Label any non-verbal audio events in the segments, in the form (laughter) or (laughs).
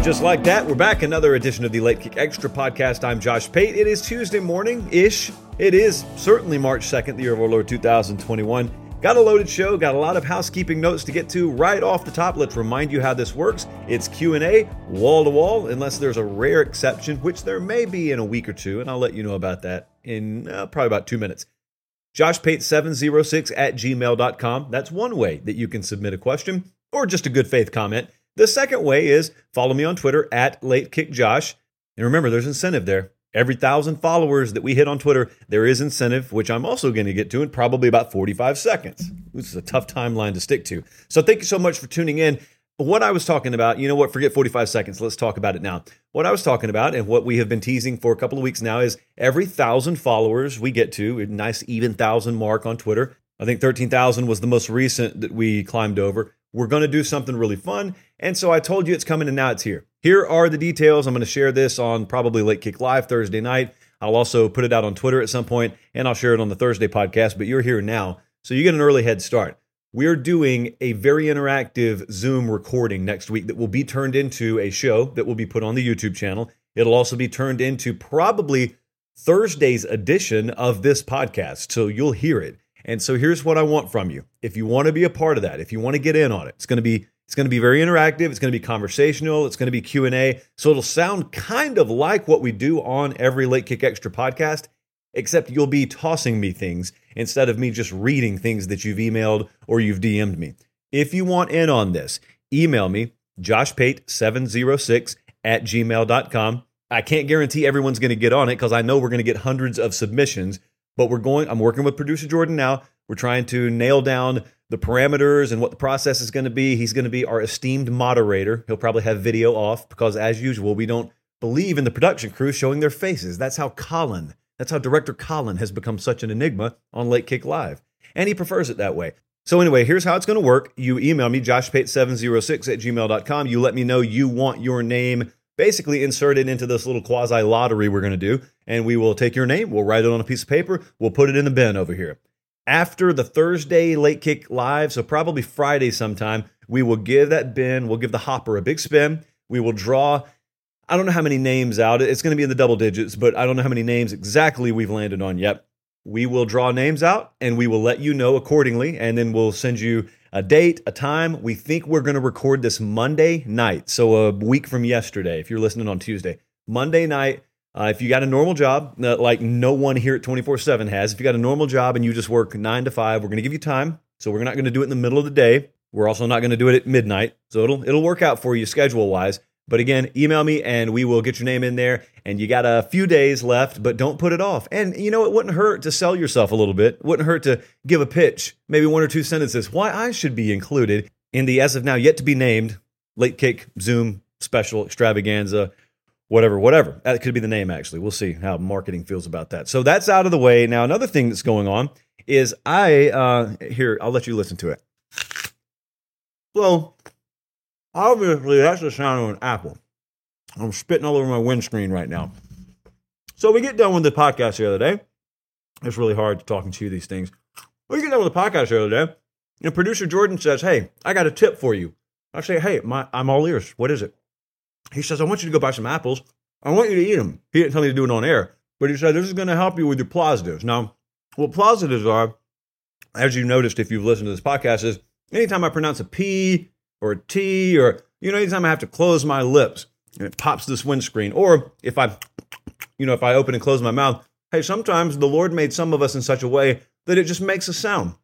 And just like that, we're back. Another edition of the Late Kick Extra podcast. I'm Josh Pate. It is Tuesday morning ish. It is certainly March 2nd, the year of our Lord 2021. Got a loaded show, got a lot of housekeeping notes to get to right off the top. Let's remind you how this works. It's Q&A, wall to wall, unless there's a rare exception, which there may be in a week or two, and I'll let you know about that in uh, probably about two minutes. JoshPate706 at gmail.com. That's one way that you can submit a question or just a good faith comment. The second way is follow me on Twitter at LateKickJosh. And remember, there's incentive there. Every thousand followers that we hit on Twitter, there is incentive, which I'm also going to get to in probably about 45 seconds. This is a tough timeline to stick to. So thank you so much for tuning in. What I was talking about, you know what, forget 45 seconds. Let's talk about it now. What I was talking about and what we have been teasing for a couple of weeks now is every thousand followers we get to, a nice even thousand mark on Twitter. I think 13,000 was the most recent that we climbed over. We're going to do something really fun. And so I told you it's coming and now it's here. Here are the details. I'm going to share this on probably Late Kick Live Thursday night. I'll also put it out on Twitter at some point and I'll share it on the Thursday podcast, but you're here now. So you get an early head start. We're doing a very interactive Zoom recording next week that will be turned into a show that will be put on the YouTube channel. It'll also be turned into probably Thursday's edition of this podcast. So you'll hear it. And so here's what I want from you. If you want to be a part of that, if you want to get in on it, it's going to be it's going to be very interactive, it's going to be conversational, it's going to be Q&A. So it'll sound kind of like what we do on every Late Kick Extra podcast, except you'll be tossing me things instead of me just reading things that you've emailed or you've DM'd me. If you want in on this, email me joshpate706 at gmail.com. I can't guarantee everyone's going to get on it because I know we're going to get hundreds of submissions but we're going, I'm working with producer Jordan now. We're trying to nail down the parameters and what the process is going to be. He's going to be our esteemed moderator. He'll probably have video off because, as usual, we don't believe in the production crew showing their faces. That's how Colin, that's how director Colin has become such an enigma on Late Kick Live. And he prefers it that way. So, anyway, here's how it's going to work. You email me, joshpate706 at gmail.com. You let me know you want your name basically inserted into this little quasi lottery we're going to do. And we will take your name, we'll write it on a piece of paper, we'll put it in the bin over here. After the Thursday late kick live, so probably Friday sometime, we will give that bin, we'll give the hopper a big spin. We will draw, I don't know how many names out. It's going to be in the double digits, but I don't know how many names exactly we've landed on yet. We will draw names out and we will let you know accordingly. And then we'll send you a date, a time. We think we're going to record this Monday night. So a week from yesterday, if you're listening on Tuesday. Monday night, uh, if you got a normal job, uh, like no one here at 24 7 has, if you got a normal job and you just work nine to five, we're going to give you time. So we're not going to do it in the middle of the day. We're also not going to do it at midnight. So it'll, it'll work out for you schedule wise. But again, email me and we will get your name in there. And you got a few days left, but don't put it off. And you know, it wouldn't hurt to sell yourself a little bit. It wouldn't hurt to give a pitch, maybe one or two sentences, why I should be included in the as of now yet to be named late kick Zoom special extravaganza, whatever, whatever. That could be the name, actually. We'll see how marketing feels about that. So that's out of the way. Now, another thing that's going on is I, uh, here, I'll let you listen to it. So Obviously, that's the sound of an apple. I'm spitting all over my windscreen right now. So we get done with the podcast the other day. It's really hard talking to you these things. We get done with the podcast the other day, and producer Jordan says, "Hey, I got a tip for you." I say, "Hey, my, I'm all ears. What is it?" He says, "I want you to go buy some apples. I want you to eat them." He didn't tell me to do it on air, but he said this is going to help you with your plosives. Now, what plosives are, as you noticed if you've listened to this podcast, is anytime I pronounce a P or a T or, you know, anytime I have to close my lips and it pops this windscreen. Or if I, you know, if I open and close my mouth, hey, sometimes the Lord made some of us in such a way that it just makes a sound.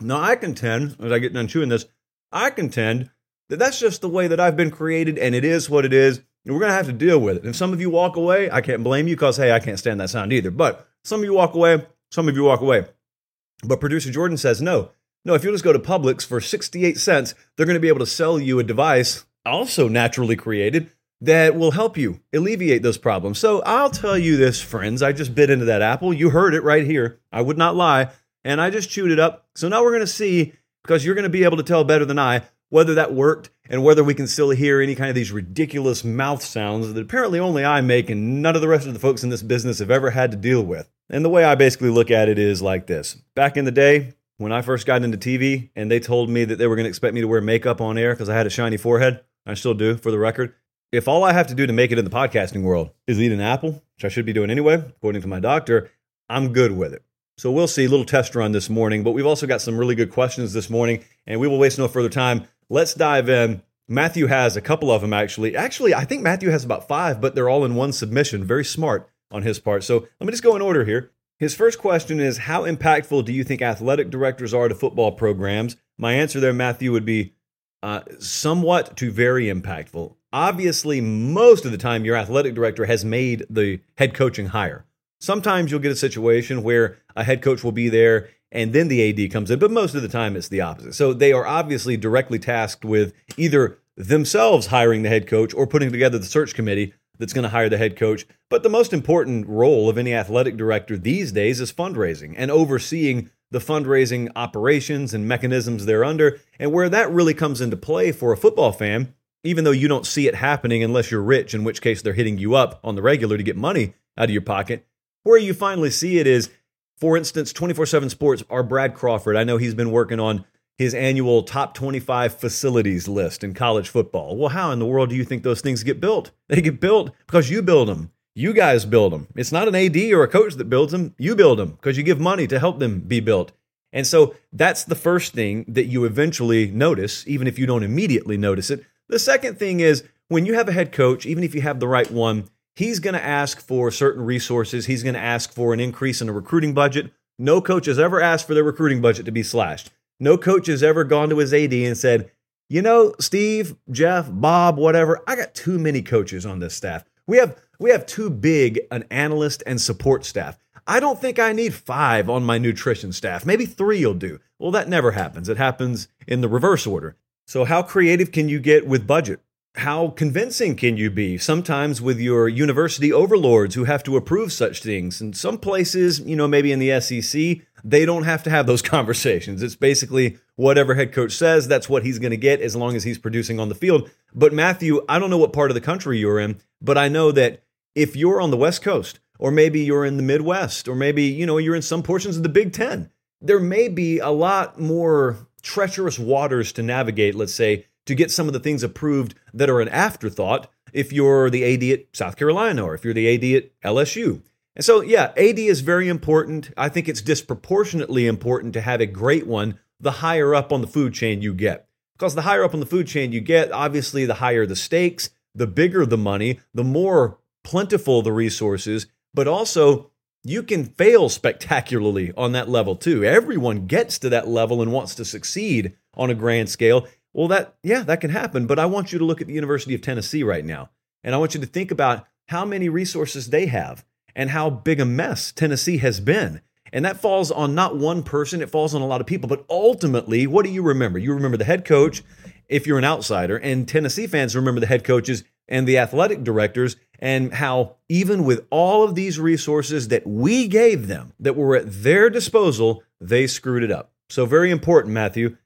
Now, I contend, as I get done chewing this, I contend that that's just the way that I've been created and it is what it is. And we're going to have to deal with it. If some of you walk away, I can't blame you because, hey, I can't stand that sound either. But some of you walk away, some of you walk away. But producer Jordan says, no, no, if you just go to Publix for 68 cents, they're going to be able to sell you a device also naturally created that will help you alleviate those problems. So I'll tell you this, friends. I just bit into that apple. You heard it right here. I would not lie. And I just chewed it up. So now we're going to see, because you're going to be able to tell better than I, whether that worked and whether we can still hear any kind of these ridiculous mouth sounds that apparently only I make and none of the rest of the folks in this business have ever had to deal with. And the way I basically look at it is like this. Back in the day, when I first got into TV and they told me that they were going to expect me to wear makeup on air because I had a shiny forehead, I still do for the record if all I have to do to make it in the podcasting world is eat an apple, which I should be doing anyway, according to my doctor, I'm good with it. So we'll see. A little test run this morning, but we've also got some really good questions this morning, and we will waste no further time. Let's dive in. Matthew has a couple of them actually. Actually, I think Matthew has about five, but they're all in one submission. Very smart on his part. So let me just go in order here. His first question is How impactful do you think athletic directors are to football programs? My answer there, Matthew, would be uh, somewhat to very impactful obviously, most of the time, your athletic director has made the head coaching hire. Sometimes you'll get a situation where a head coach will be there and then the AD comes in, but most of the time it's the opposite. So they are obviously directly tasked with either themselves hiring the head coach or putting together the search committee that's going to hire the head coach. But the most important role of any athletic director these days is fundraising and overseeing the fundraising operations and mechanisms they're under. And where that really comes into play for a football fan even though you don't see it happening unless you're rich, in which case they're hitting you up on the regular to get money out of your pocket. Where you finally see it is, for instance, 24 7 Sports, our Brad Crawford. I know he's been working on his annual top 25 facilities list in college football. Well, how in the world do you think those things get built? They get built because you build them. You guys build them. It's not an AD or a coach that builds them. You build them because you give money to help them be built. And so that's the first thing that you eventually notice, even if you don't immediately notice it. The second thing is when you have a head coach, even if you have the right one, he's going to ask for certain resources. He's going to ask for an increase in a recruiting budget. No coach has ever asked for their recruiting budget to be slashed. No coach has ever gone to his AD and said, you know, Steve, Jeff, Bob, whatever, I got too many coaches on this staff. We have we have too big an analyst and support staff. I don't think I need five on my nutrition staff. Maybe three will do. Well, that never happens. It happens in the reverse order. So, how creative can you get with budget? How convincing can you be? Sometimes with your university overlords who have to approve such things. And some places, you know, maybe in the SEC, they don't have to have those (laughs) conversations. It's basically whatever head coach says, that's what he's going to get as long as he's producing on the field. But Matthew, I don't know what part of the country you're in, but I know that if you're on the West Coast, or maybe you're in the Midwest, or maybe, you know, you're in some portions of the Big Ten, there may be a lot more treacherous waters to navigate, let's say, to get some of the things approved that are an afterthought if you're the AD at South Carolina or if you're the AD at LSU. And so, yeah, AD is very important. I think it's disproportionately important to have a great one the higher up on the food chain you get. Because the higher up on the food chain you get, obviously, the higher the stakes, the bigger the money, the more plentiful the resources, but also you can fail spectacularly on that level too. Everyone gets to that level and wants to succeed on a grand scale. Well, that, yeah, that can happen. But I want you to look at the University of Tennessee right now. And I want you to think about how many resources they have and how big a mess Tennessee has been. And that falls on not one person, it falls on a lot of people. But ultimately, what do you remember? You remember the head coach if you're an outsider, and Tennessee fans remember the head coaches and the athletic directors and how even with all of these resources that we gave them that were at their disposal, they screwed it up. So, very important, Matthew.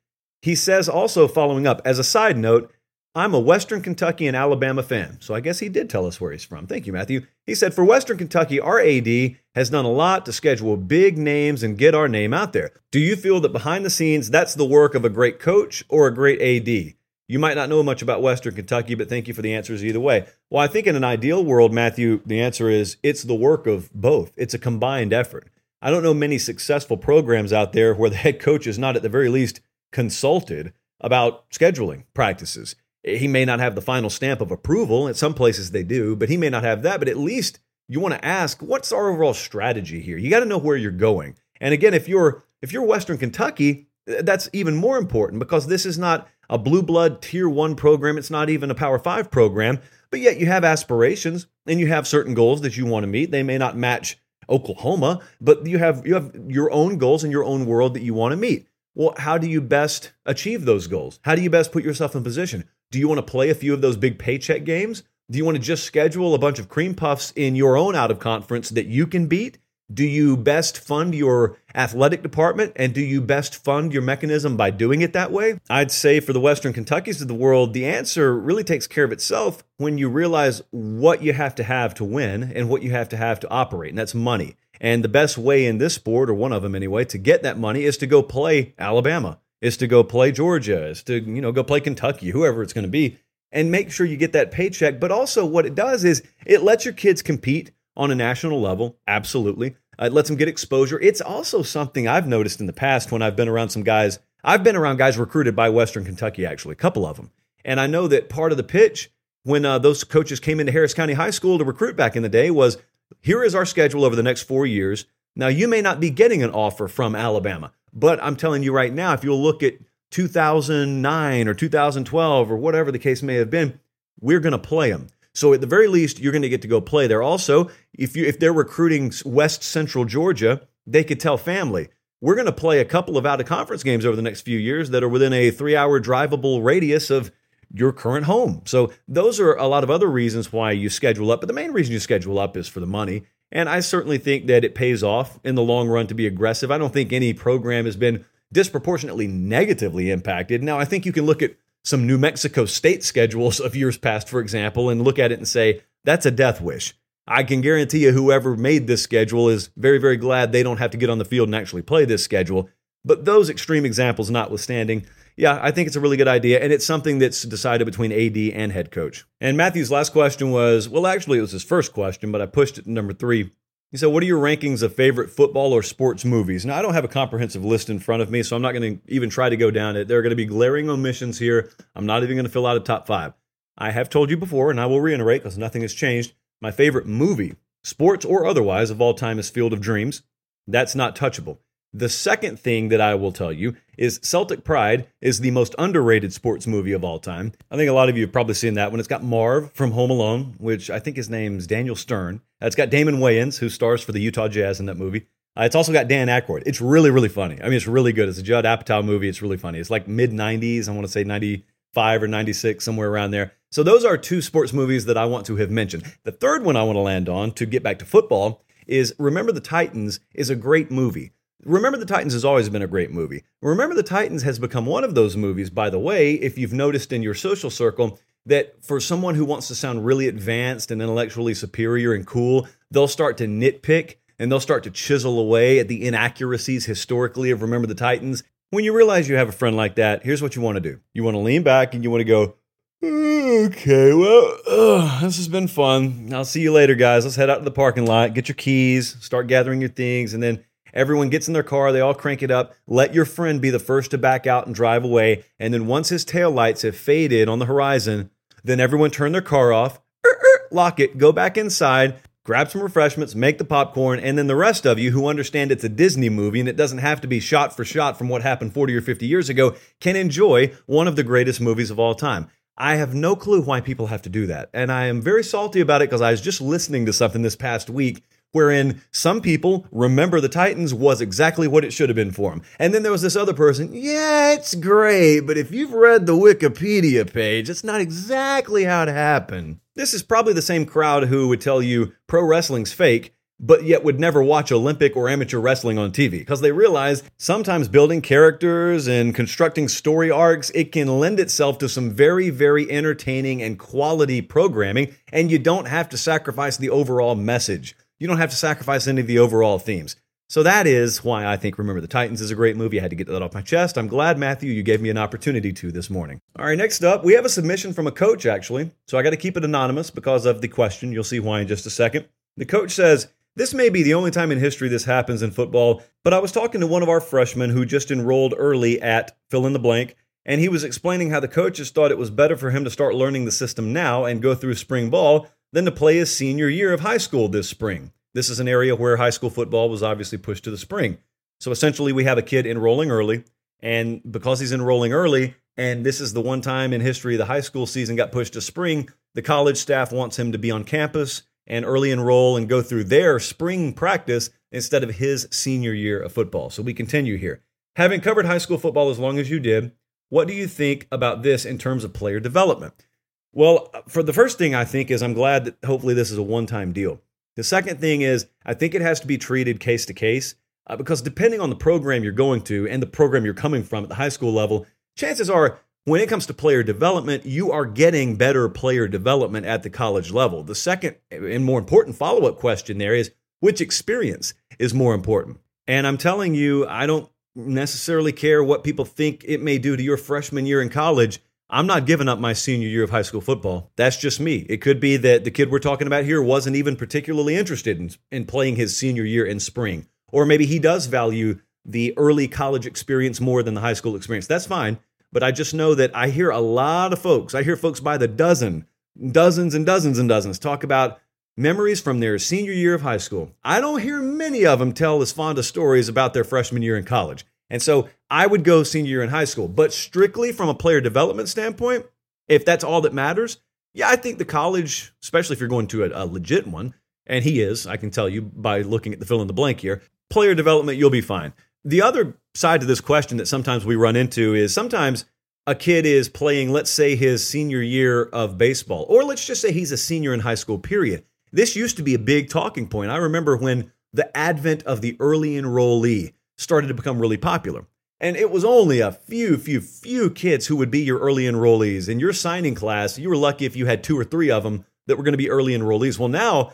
He says also, following up, as a side note, I'm a Western Kentucky and Alabama fan. So I guess he did tell us where he's from. Thank you, Matthew. He said, For Western Kentucky, our AD has done a lot to schedule big names and get our name out there. Do you feel that behind the scenes, that's the work of a great coach or a great AD? You might not know much about Western Kentucky, but thank you for the answers either way. Well, I think in an ideal world, Matthew, the answer is it's the work of both. It's a combined effort. I don't know many successful programs out there where the head coach is not at the very least consulted about scheduling practices. He may not have the final stamp of approval. At some places they do, but he may not have that. But at least you want to ask, what's our overall strategy here? You got to know where you're going. And again, if you're if you're Western Kentucky, that's even more important because this is not a blue blood tier one program. It's not even a power five program, but yet you have aspirations and you have certain goals that you want to meet. They may not match Oklahoma, but you have you have your own goals in your own world that you want to meet. Well, how do you best achieve those goals? How do you best put yourself in position? Do you want to play a few of those big paycheck games? Do you want to just schedule a bunch of cream puffs in your own out of conference that you can beat? Do you best fund your athletic department and do you best fund your mechanism by doing it that way? I'd say for the Western Kentuckys of the world, the answer really takes care of itself when you realize what you have to have to win and what you have to have to operate, and that's money. And the best way in this sport, or one of them anyway, to get that money is to go play Alabama, is to go play Georgia, is to, you know, go play Kentucky, whoever it's going to be, and make sure you get that paycheck. But also what it does is it lets your kids compete on a national level, absolutely. It lets them get exposure. It's also something I've noticed in the past when I've been around some guys. I've been around guys recruited by Western Kentucky, actually, a couple of them. And I know that part of the pitch when uh, those coaches came into Harris County High School to recruit back in the day was here is our schedule over the next four years. Now, you may not be getting an offer from Alabama, but I'm telling you right now, if you'll look at 2009 or 2012 or whatever the case may have been, we're going to play them. So at the very least, you're going to get to go play there. Also, if you if they're recruiting West Central Georgia, they could tell family, we're going to play a couple of out of conference games over the next few years that are within a three hour drivable radius of your current home. So those are a lot of other reasons why you schedule up. But the main reason you schedule up is for the money. And I certainly think that it pays off in the long run to be aggressive. I don't think any program has been disproportionately negatively impacted. Now, I think you can look at some New Mexico state schedules of years past, for example, and look at it and say, that's a death wish. I can guarantee you, whoever made this schedule is very, very glad they don't have to get on the field and actually play this schedule. But those extreme examples notwithstanding, yeah, I think it's a really good idea, and it's something that's decided between AD and head coach. And Matthew's last question was well, actually, it was his first question, but I pushed it to number three. He said, What are your rankings of favorite football or sports movies? Now, I don't have a comprehensive list in front of me, so I'm not going to even try to go down it. There are going to be glaring omissions here. I'm not even going to fill out a top five. I have told you before, and I will reiterate because nothing has changed. My favorite movie, sports or otherwise, of all time is Field of Dreams. That's not touchable. The second thing that I will tell you is Celtic Pride is the most underrated sports movie of all time. I think a lot of you have probably seen that one. It's got Marv from Home Alone, which I think his name's Daniel Stern. It's got Damon Wayans, who stars for the Utah Jazz in that movie. Uh, it's also got Dan Aykroyd. It's really, really funny. I mean, it's really good. It's a Judd Apatow movie. It's really funny. It's like mid 90s. I want to say 95 or 96, somewhere around there. So those are two sports movies that I want to have mentioned. The third one I want to land on to get back to football is Remember the Titans is a great movie. Remember the Titans has always been a great movie. Remember the Titans has become one of those movies, by the way, if you've noticed in your social circle, that for someone who wants to sound really advanced and intellectually superior and cool, they'll start to nitpick and they'll start to chisel away at the inaccuracies historically of Remember the Titans. When you realize you have a friend like that, here's what you want to do you want to lean back and you want to go, Okay, well, this has been fun. I'll see you later, guys. Let's head out to the parking lot, get your keys, start gathering your things, and then Everyone gets in their car, they all crank it up. Let your friend be the first to back out and drive away. And then once his tail lights have faded on the horizon, then everyone turn their car off, er, er, lock it, go back inside, grab some refreshments, make the popcorn, and then the rest of you who understand it's a Disney movie and it doesn't have to be shot for shot from what happened 40 or 50 years ago can enjoy one of the greatest movies of all time. I have no clue why people have to do that. And I am very salty about it because I was just listening to something this past week wherein some people remember the Titans was exactly what it should have been for them. And then there was this other person, yeah, it's great, but if you've read the Wikipedia page, it's not exactly how it happened. This is probably the same crowd who would tell you pro wrestling's fake, but yet would never watch Olympic or amateur wrestling on TV because they realize sometimes building characters and constructing story arcs, it can lend itself to some very, very entertaining and quality programming, and you don't have to sacrifice the overall message you don't have to sacrifice any of the overall themes. So that is why I think Remember the Titans is a great movie. I had to get that off my chest. I'm glad, Matthew, you gave me an opportunity to this morning. All right, next up, we have a submission from a coach, actually. So I got to keep it anonymous because of the question. You'll see why in just a second. The coach says, This may be the only time in history this happens in football, but I was talking to one of our freshmen who just enrolled early at fill in the blank, and he was explaining how the coaches thought it was better for him to start learning the system now and go through spring ball than to play his senior year of high school this spring. This is an area where high school football was obviously pushed to the spring. So essentially, we have a kid enrolling early. And because he's enrolling early, and this is the one time in history the high school season got pushed to spring, the college staff wants him to be on campus and early enroll and go through their spring practice instead of his senior year of football. So we continue here. Having covered high school football as long as you did, what do you think about this in terms of player development? Well, for the first thing, I think is I'm glad that hopefully this is a one time deal. The second thing is I think it has to be treated case to case uh, because depending on the program you're going to and the program you're coming from at the high school level, chances are when it comes to player development, you are getting better player development at the college level. The second and more important follow up question there is which experience is more important? And I'm telling you, I don't necessarily care what people think it may do to your freshman year in college. I'm not giving up my senior year of high school football. That's just me. It could be that the kid we're talking about here wasn't even particularly interested in, in playing his senior year in spring. Or maybe he does value the early college experience more than the high school experience. That's fine. But I just know that I hear a lot of folks, I hear folks by the dozen, dozens and dozens and dozens talk about memories from their senior year of high school. I don't hear many of them tell as fond of stories about their freshman year in college. And so I would go senior year in high school. But strictly from a player development standpoint, if that's all that matters, yeah, I think the college, especially if you're going to a, a legit one, and he is, I can tell you by looking at the fill in the blank here, player development, you'll be fine. The other side to this question that sometimes we run into is sometimes a kid is playing, let's say, his senior year of baseball, or let's just say he's a senior in high school, period. This used to be a big talking point. I remember when the advent of the early enrollee started to become really popular. And it was only a few, few, few kids who would be your early enrollees. In your signing class, you were lucky if you had two or three of them that were going to be early enrollees. Well, now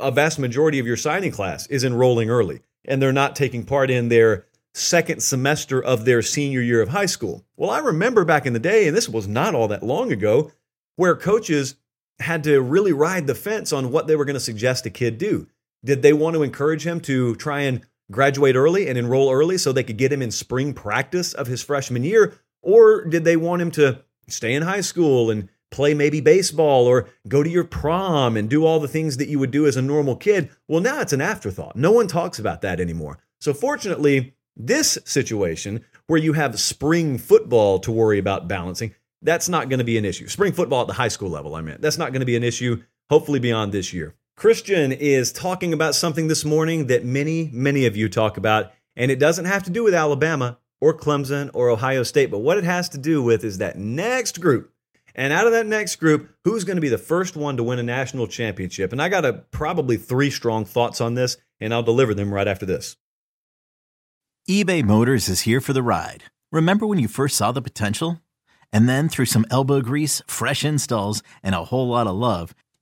a vast majority of your signing class is enrolling early, and they're not taking part in their second semester of their senior year of high school. Well, I remember back in the day, and this was not all that long ago, where coaches had to really ride the fence on what they were going to suggest a kid do. Did they want to encourage him to try and graduate early and enroll early so they could get him in spring practice of his freshman year? Or did they want him to stay in high school and play maybe baseball or go to your prom and do all the things that you would do as a normal kid? Well, now it's an afterthought. No one talks about that anymore. So, fortunately, this situation where you have spring football to worry about balancing, that's not going to be an issue. Spring football at the high school level, I mean, that's not going to be an issue, hopefully, beyond this year. Christian is talking about something this morning that many, many of you talk about, and it doesn't have to do with Alabama or Clemson or Ohio State, but what it has to do with is that next group. And out of that next group, who's going to be the first one to win a national championship? And I got a, probably three strong thoughts on this, and I'll deliver them right after this. eBay Motors is here for the ride. Remember when you first saw the potential? And then through some elbow grease, fresh installs, and a whole lot of love,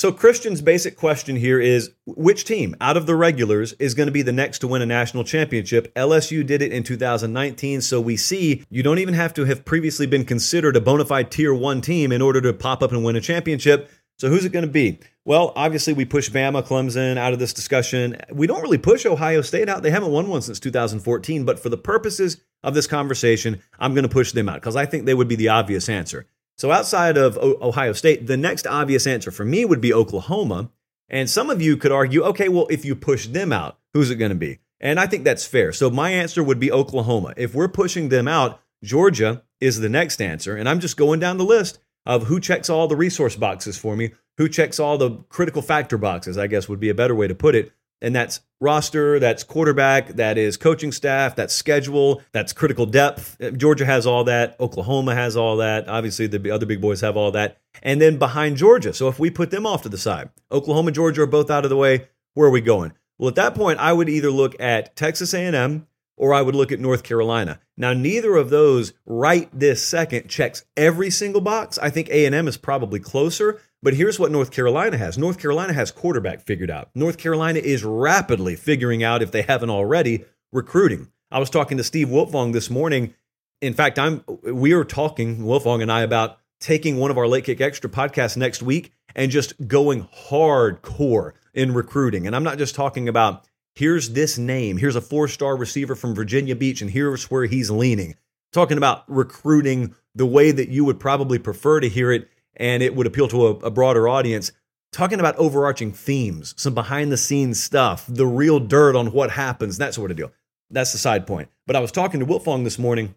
So, Christian's basic question here is which team out of the regulars is going to be the next to win a national championship? LSU did it in 2019. So, we see you don't even have to have previously been considered a bona fide tier one team in order to pop up and win a championship. So, who's it going to be? Well, obviously, we push Bama, Clemson out of this discussion. We don't really push Ohio State out. They haven't won one since 2014. But for the purposes of this conversation, I'm going to push them out because I think they would be the obvious answer. So outside of Ohio State, the next obvious answer for me would be Oklahoma. And some of you could argue, okay, well, if you push them out, who's it going to be? And I think that's fair. So my answer would be Oklahoma. If we're pushing them out, Georgia is the next answer. And I'm just going down the list of who checks all the resource boxes for me, who checks all the critical factor boxes, I guess would be a better way to put it. And that's roster, that's quarterback, that is coaching staff, that's schedule, that's critical depth. Georgia has all that. Oklahoma has all that. Obviously, the other big boys have all that. And then behind Georgia. So if we put them off to the side, Oklahoma Georgia are both out of the way. Where are we going? Well, at that point, I would either look at Texas A&M or I would look at North Carolina. Now, neither of those right this second checks every single box. I think A&M is probably closer, but here's what North Carolina has. North Carolina has quarterback figured out. North Carolina is rapidly figuring out if they haven't already recruiting. I was talking to Steve Wiltfong this morning. In fact, I'm we are talking Wiltfong and I about taking one of our late kick extra podcasts next week and just going hardcore in recruiting. And I'm not just talking about here's this name, here's a four star receiver from Virginia Beach, and here's where he's leaning. Talking about recruiting the way that you would probably prefer to hear it and it would appeal to a, a broader audience. Talking about overarching themes, some behind the scenes stuff, the real dirt on what happens, that sort of deal. That's the side point. But I was talking to Wiltfong this morning,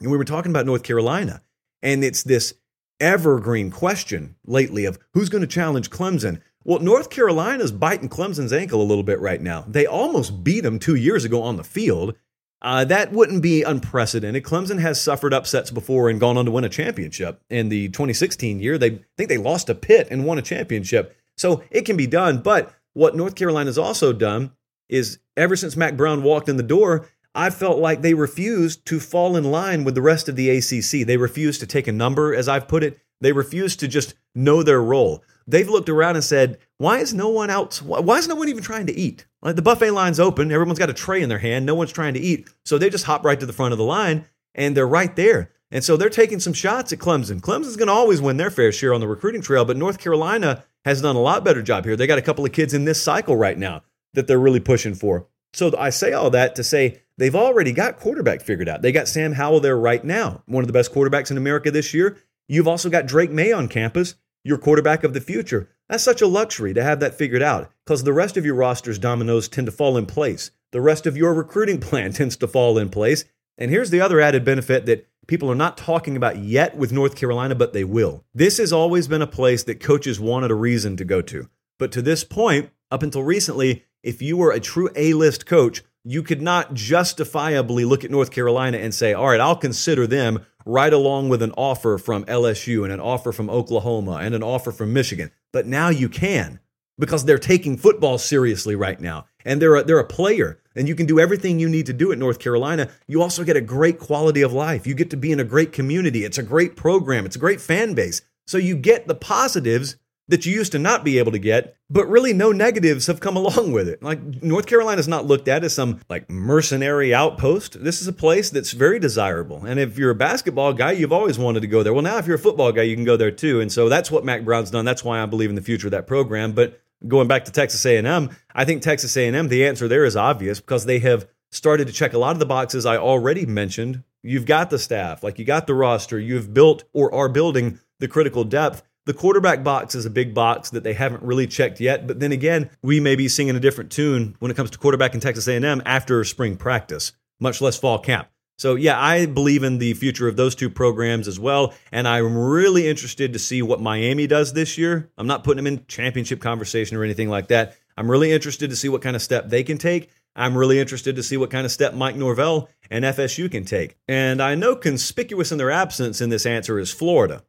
and we were talking about North Carolina. And it's this evergreen question lately of who's going to challenge Clemson. Well, North Carolina's biting Clemson's ankle a little bit right now. They almost beat them two years ago on the field. Uh, that wouldn't be unprecedented. Clemson has suffered upsets before and gone on to win a championship. In the 2016 year, they think they lost a Pitt and won a championship. So it can be done. But what North Carolina's also done is ever since Mack Brown walked in the door, I felt like they refused to fall in line with the rest of the ACC. They refused to take a number, as I've put it. They refused to just know their role. They've looked around and said, why is no one else, why is no one even trying to eat? Like the buffet line's open, everyone's got a tray in their hand, no one's trying to eat. So they just hop right to the front of the line and they're right there. And so they're taking some shots at Clemson. Clemson's going to always win their fair share on the recruiting trail, but North Carolina has done a lot better job here. They got a couple of kids in this cycle right now that they're really pushing for. So I say all that to say they've already got quarterback figured out. They got Sam Howell there right now, one of the best quarterbacks in America this year. You've also got Drake Maye on campus, your quarterback of the future. That's such a luxury to have that figured out because the rest of your roster's dominoes tend to fall in place. The rest of your recruiting (laughs) plan tends to fall in place. And here's the other added benefit that people are not talking about yet with North Carolina, but they will. This has always been a place that coaches wanted a reason to go to. But to this point, up until recently, if you were a true A list coach, you could not justifiably look at North Carolina and say, all right, I'll consider them right along with an offer from LSU and an offer from Oklahoma and an offer from Michigan. But now you can because they're taking football seriously right now. And they're a, they're a player, and you can do everything you need to do at North Carolina. You also get a great quality of life. You get to be in a great community. It's a great program, it's a great fan base. So you get the positives that you used to not be able to get, but really no negatives have come (laughs) along with it. Like North Carolina is not looked at as some like mercenary outpost. This is a place that's very desirable. And if you're a basketball guy, you've always wanted to go there. Well, now if you're a football guy, you can go there too. And so that's what Mack Brown's done. That's why I believe in the future of that program. But going back to Texas A&M, I think Texas A&M the answer there is obvious because they have started to check a lot of the boxes I already mentioned. You've got the staff, like you got the roster, you've built or are building the critical depth the quarterback box is a big box that they haven't really checked yet, but then again, we may be singing a different tune when it comes to quarterback in Texas A&M after spring practice, much less fall camp. So yeah, I believe in the future of those two programs as well, and I'm really interested to see what Miami does this year. I'm not putting them in championship conversation or anything like that. I'm really interested to see what kind of step they can take. I'm really interested to see what kind of step Mike Norvell and FSU can take. And I know conspicuous in their absence in this answer is Florida.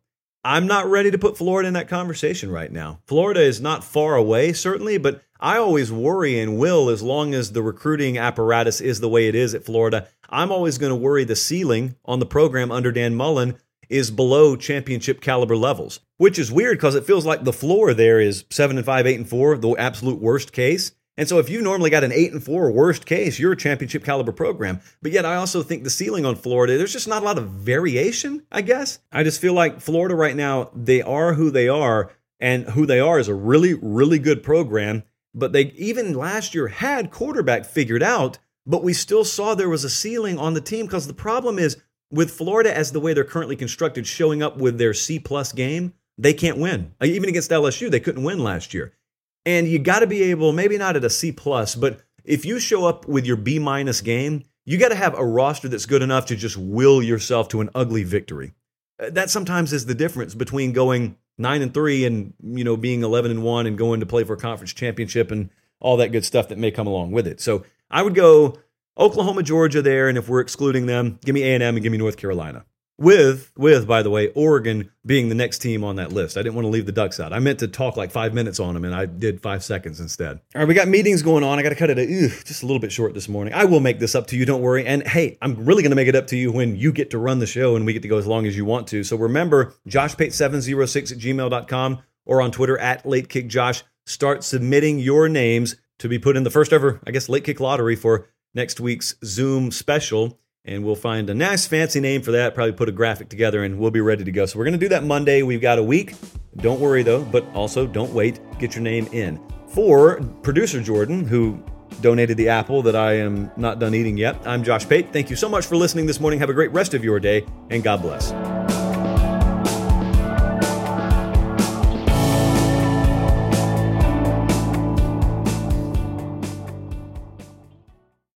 I'm not ready to put Florida in that conversation right now. Florida is not far away, certainly, but I always worry and will as long as the recruiting apparatus is the way it is at Florida. I'm always going to worry the ceiling on the program under Dan Mullen is below championship caliber levels, which is weird because it feels like the floor there is 7 and 5, 8 and 4, the absolute worst case. And so if you've normally got an eight and four worst case, you're a championship caliber program. But yet I also think the ceiling on Florida, there's just not a lot of variation, I guess. I just feel like Florida right now, they are who they are, and who they are is a really, really good program. But they even last year had quarterback figured out, but we still saw there was a ceiling on the team because the problem is with Florida as the way they're currently constructed, showing up with their C plus game, they can't win. Even against LSU, they couldn't win last year. And you got to be able, maybe not at a C plus, but if you show up with your B minus game, you got to have a roster that's good enough to just will yourself to an ugly victory. Uh, that sometimes is the difference between going nine and three and you know being eleven and one and going to play for a conference championship and all that good stuff that may come along with it. So I would go Oklahoma, Georgia there, and if we're excluding them, give me A&M and give me North Carolina. With, with, by the way, Oregon being the next team on that list. I didn't want to leave the Ducks out. I meant to talk like five minutes on them, and I did five seconds instead. All right, we got meetings going on. I got to cut it a, just a little bit short this morning. I will make this up to you, don't worry. And hey, I'm really going to make it up to you when you get to run the show and we get to go as long as you want to. So remember, joshpate706 at gmail.com or on Twitter at latekickjosh. Start submitting your names to be put in the first ever, I guess, late kick lottery for next week's Zoom special and we'll find a nice fancy name for that. Probably put a graphic together, and we'll be ready to go. So we're going to do that Monday. We've got a week. Don't worry though, but also don't wait. Get your name in. For producer Jordan, who donated the apple that I am not done eating yet, I'm Josh Pate. Thank you so much for listening this morning. Have a great rest of your day, and God bless.